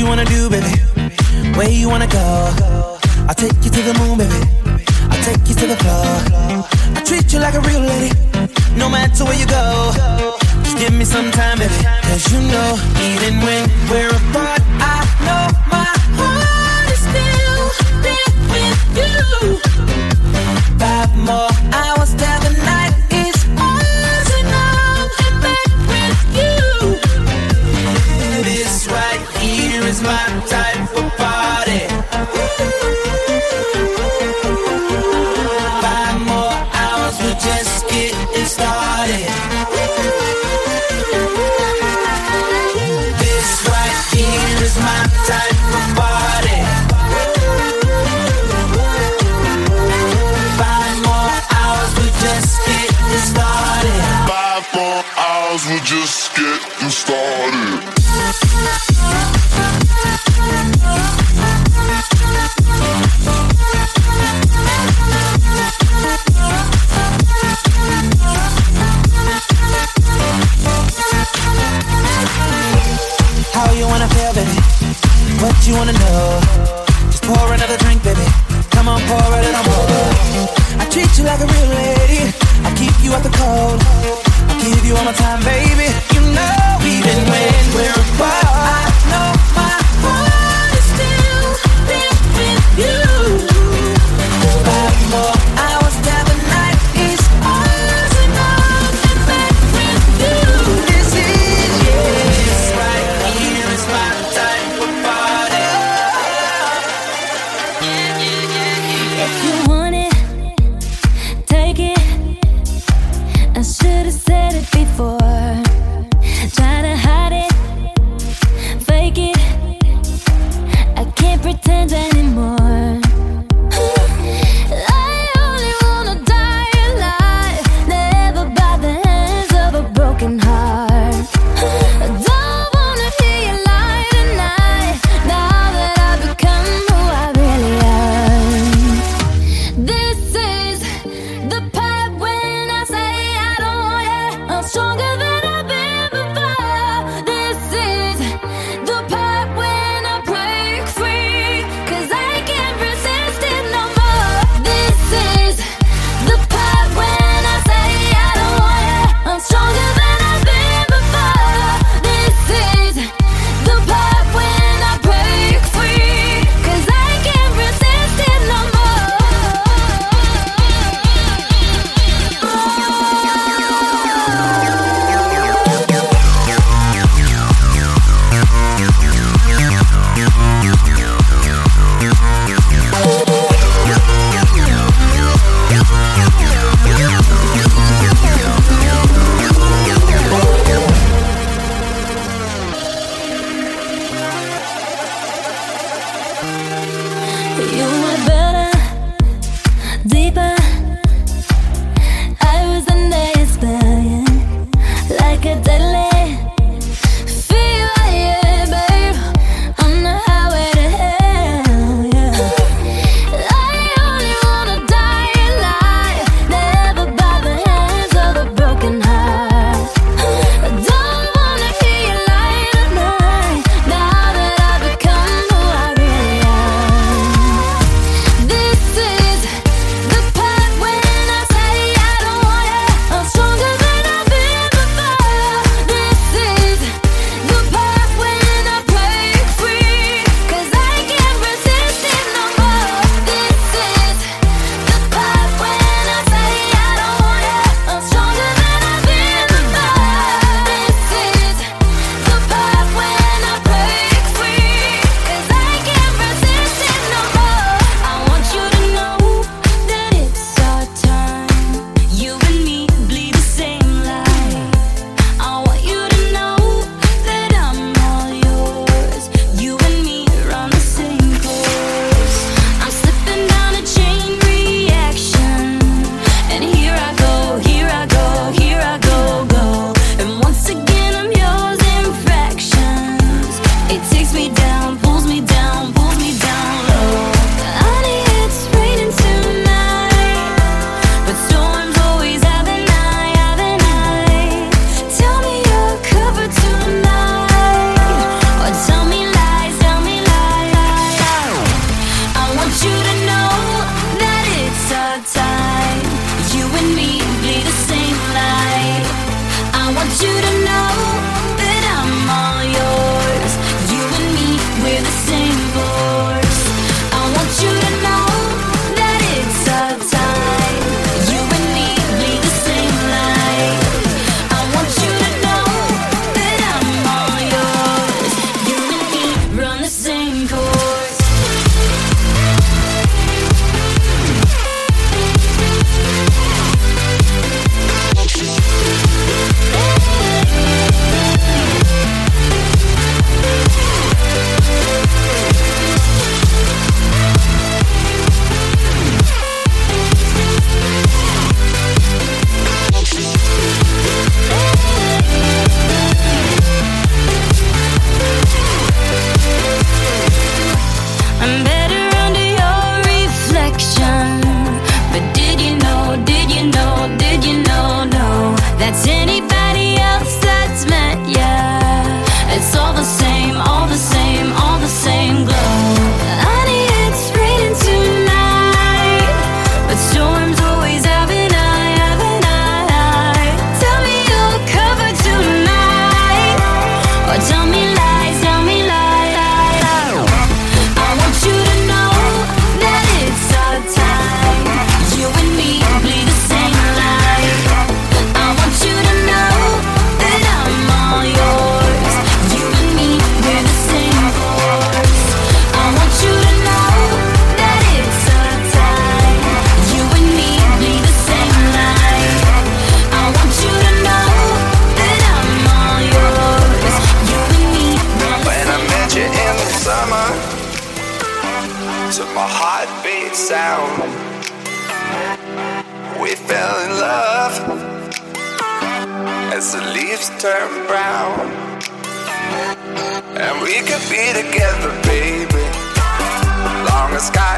you wanna do, baby? Where you wanna go? I'll take you to the moon, baby. I'll take you to the floor. I treat you like a real lady, no matter where you go. Just give me some time, baby. Cause you know, even when we're apart, I know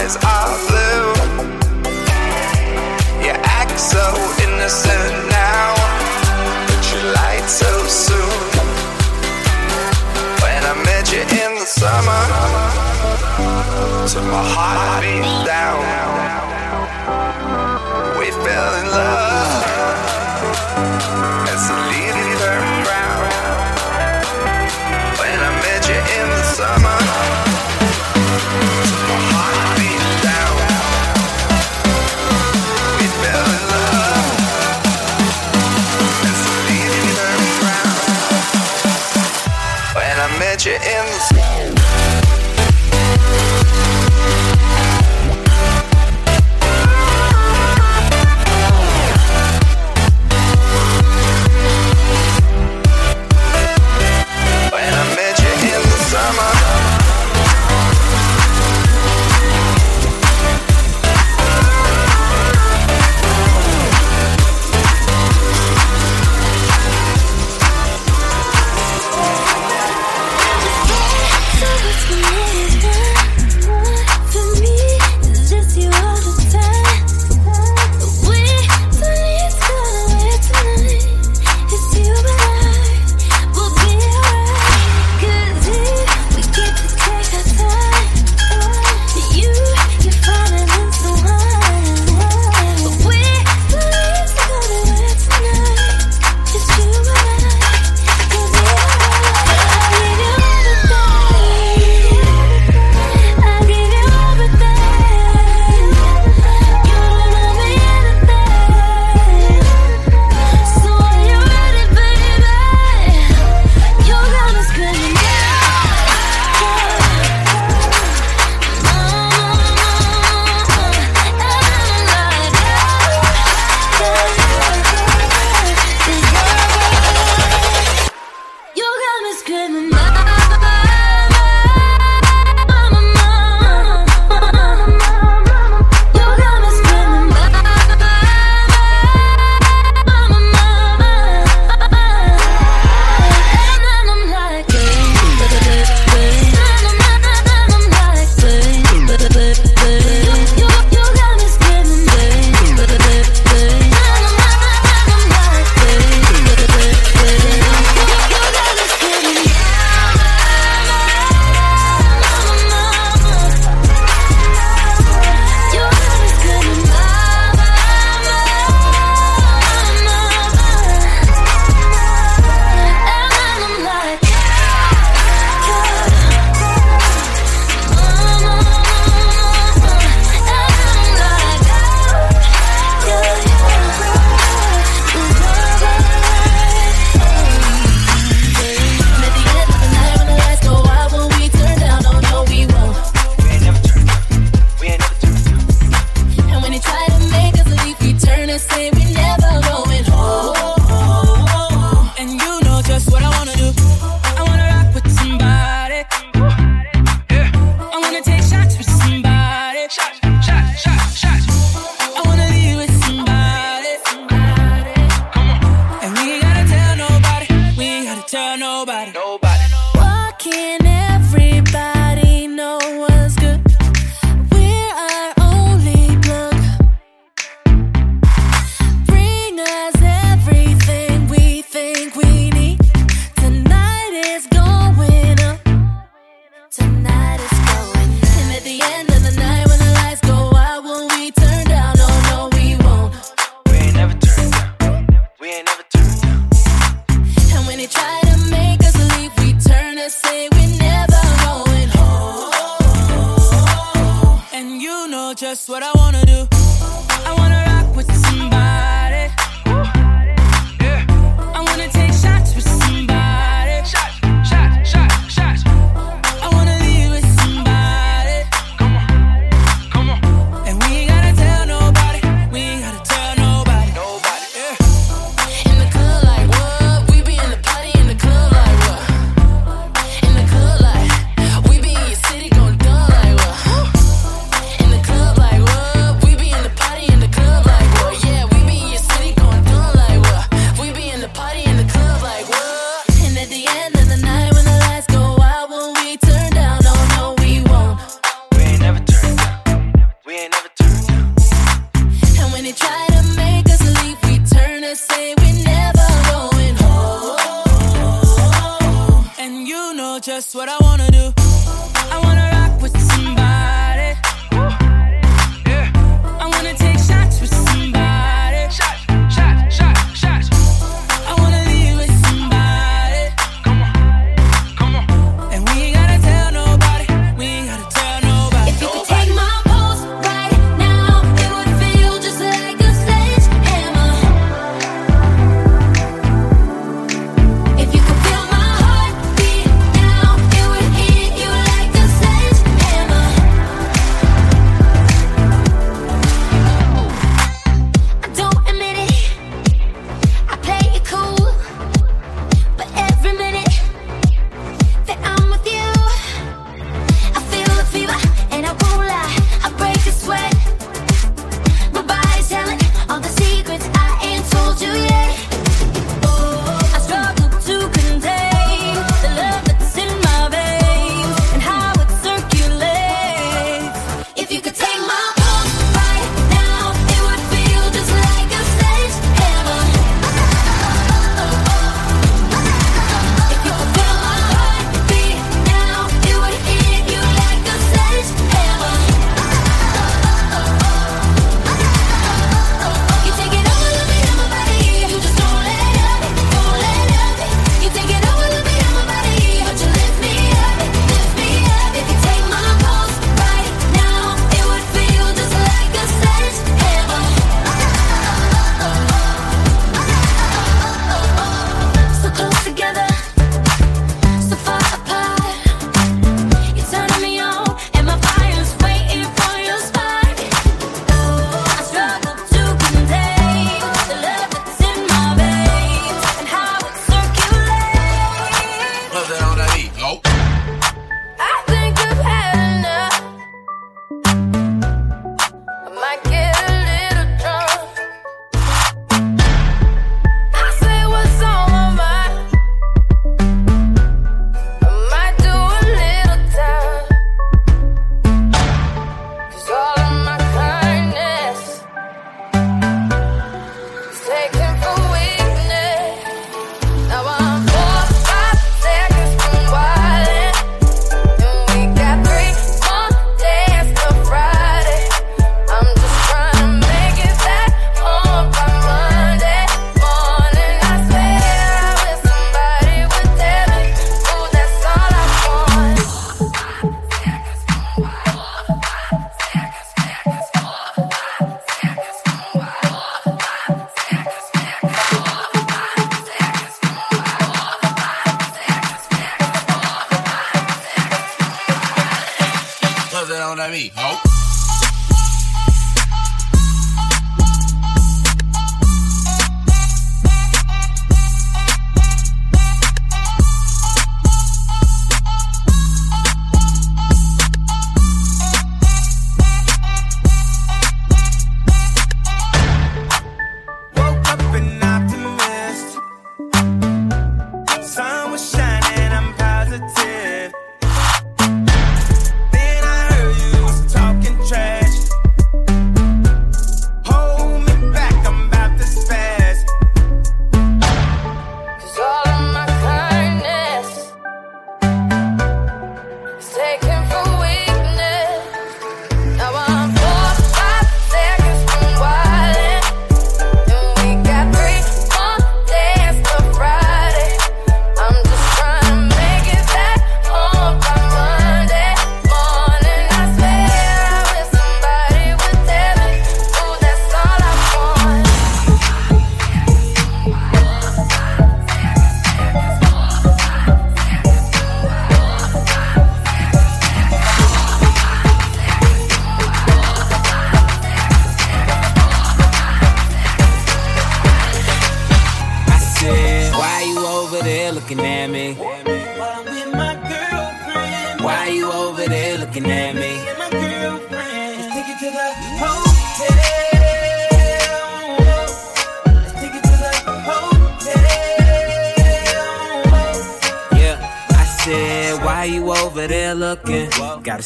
eyes are blue. You act so innocent now, but you lied so soon. When I met you in the summer, took my heart beat down. We fell in love.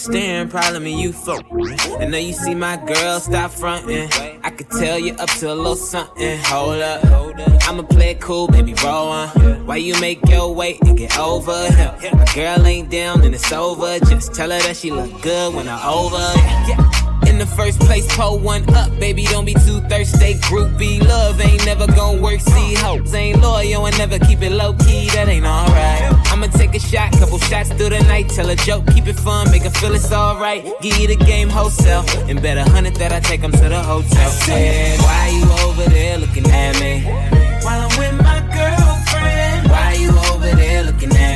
Staring problem and you float. I know you see my girl, stop fronting. I could tell you up to a little something. Hold up, I'ma play it cool, baby, roll on. Why you make your way and get over him? My girl ain't down and it's over. Just tell her that she look good when I over. In the first place, pull one up, baby. Don't be too thirsty. Groupie love ain't never gonna work. See, hoes ain't loyal and never keep it low key. That ain't alright. I'ma take a shot, couple shots through the night. Tell a joke, keep it fun, make her feel it's alright. Give you the game wholesale, and bet a hundred that I take 'em to the hotel. Why you over there looking at me? While I'm with my girlfriend. Why you over there looking at me?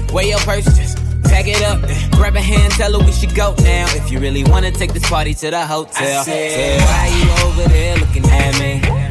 Wear your purse, just tag it up. Grab a hand, tell her we should go now. If you really wanna take this party to the hotel. I Said, why you over there looking at me?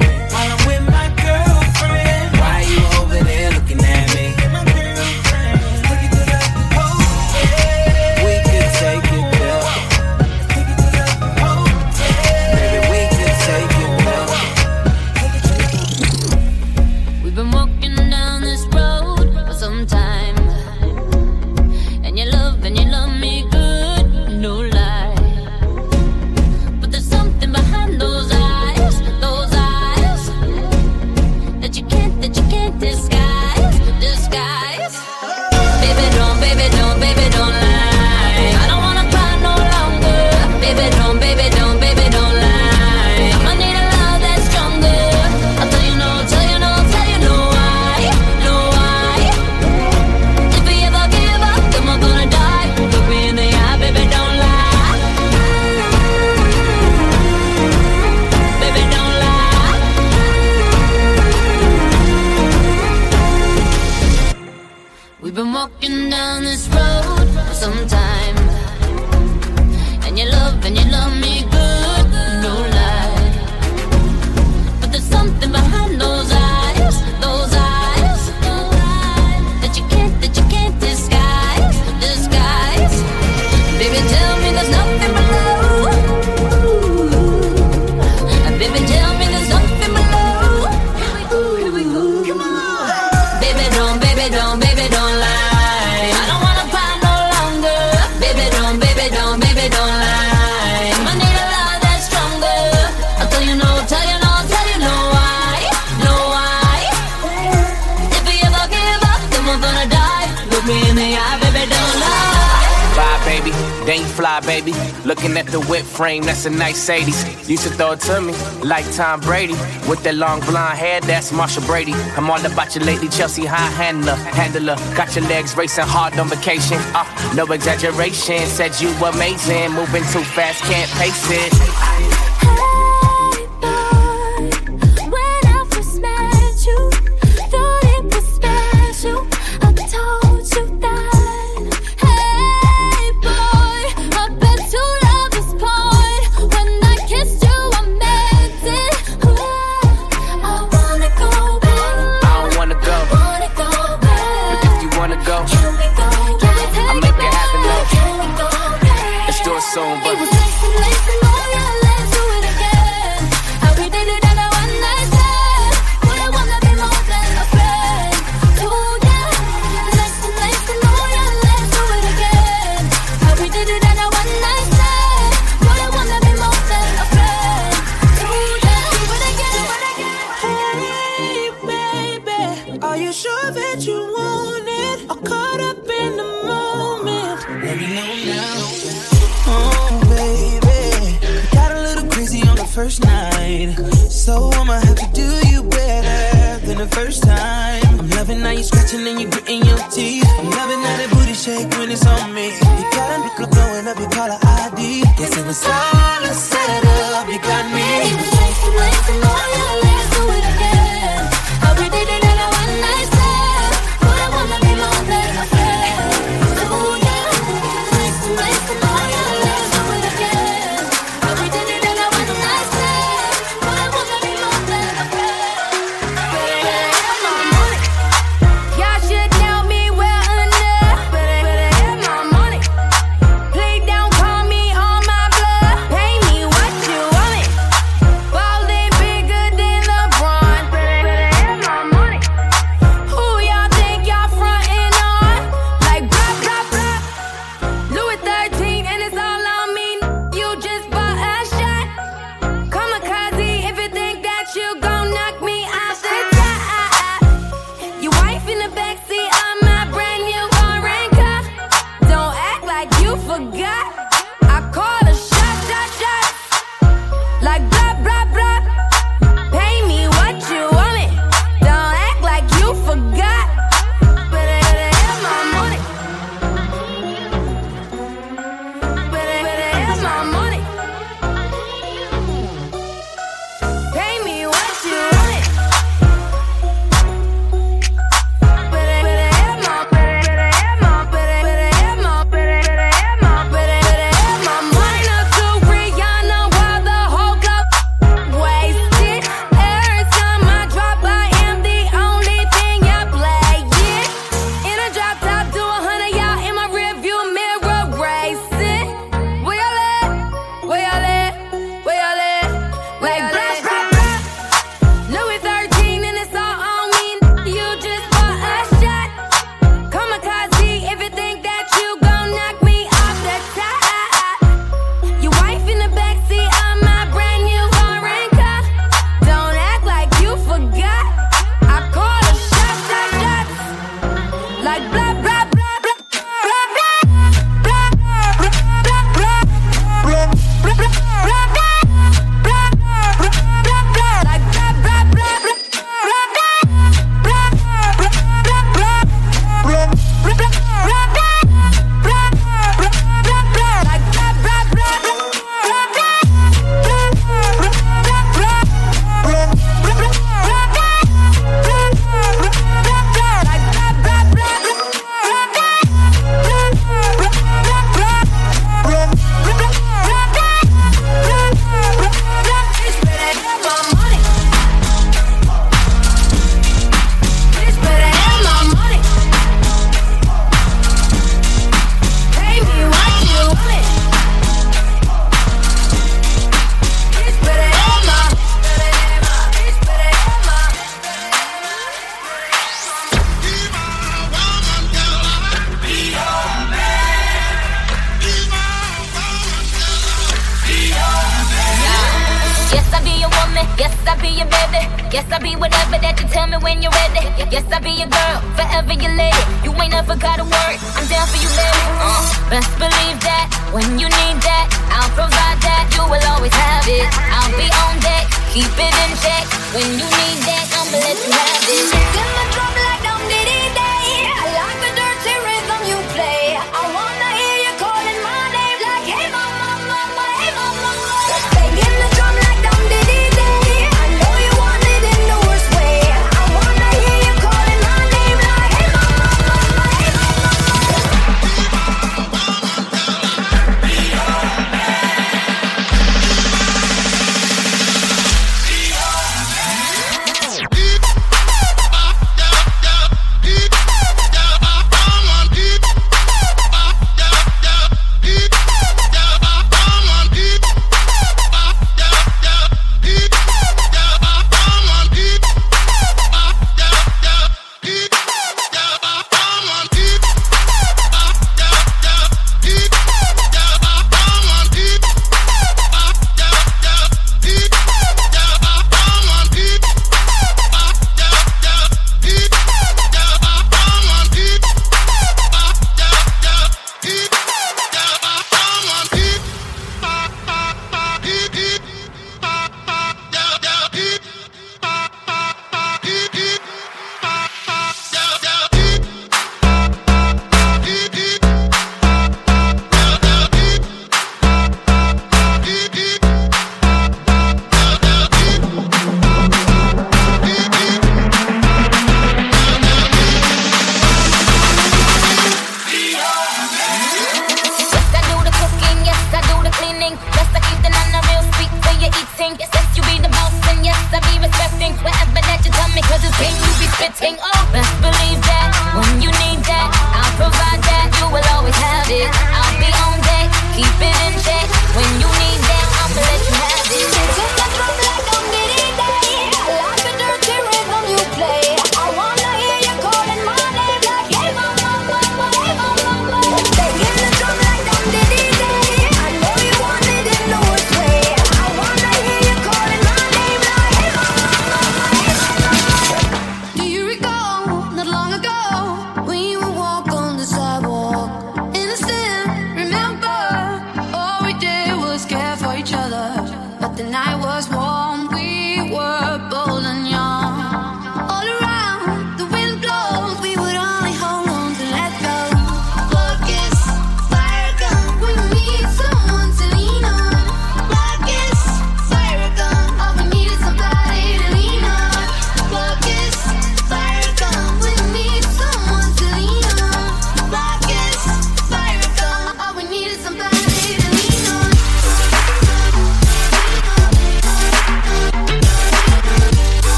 Baby. Looking at the whip frame, that's a nice 80s. Used to throw it to me like Tom Brady. With that long blonde hair, that's Marcia Brady. I'm all about you lately, Chelsea high handler. Handler, got your legs racing hard on vacation. Uh, no exaggeration, said you amazing. Moving too fast, can't pace it. on me. You got a nigga blowing up your caller ID. Guess it was I. in the backseat. I'm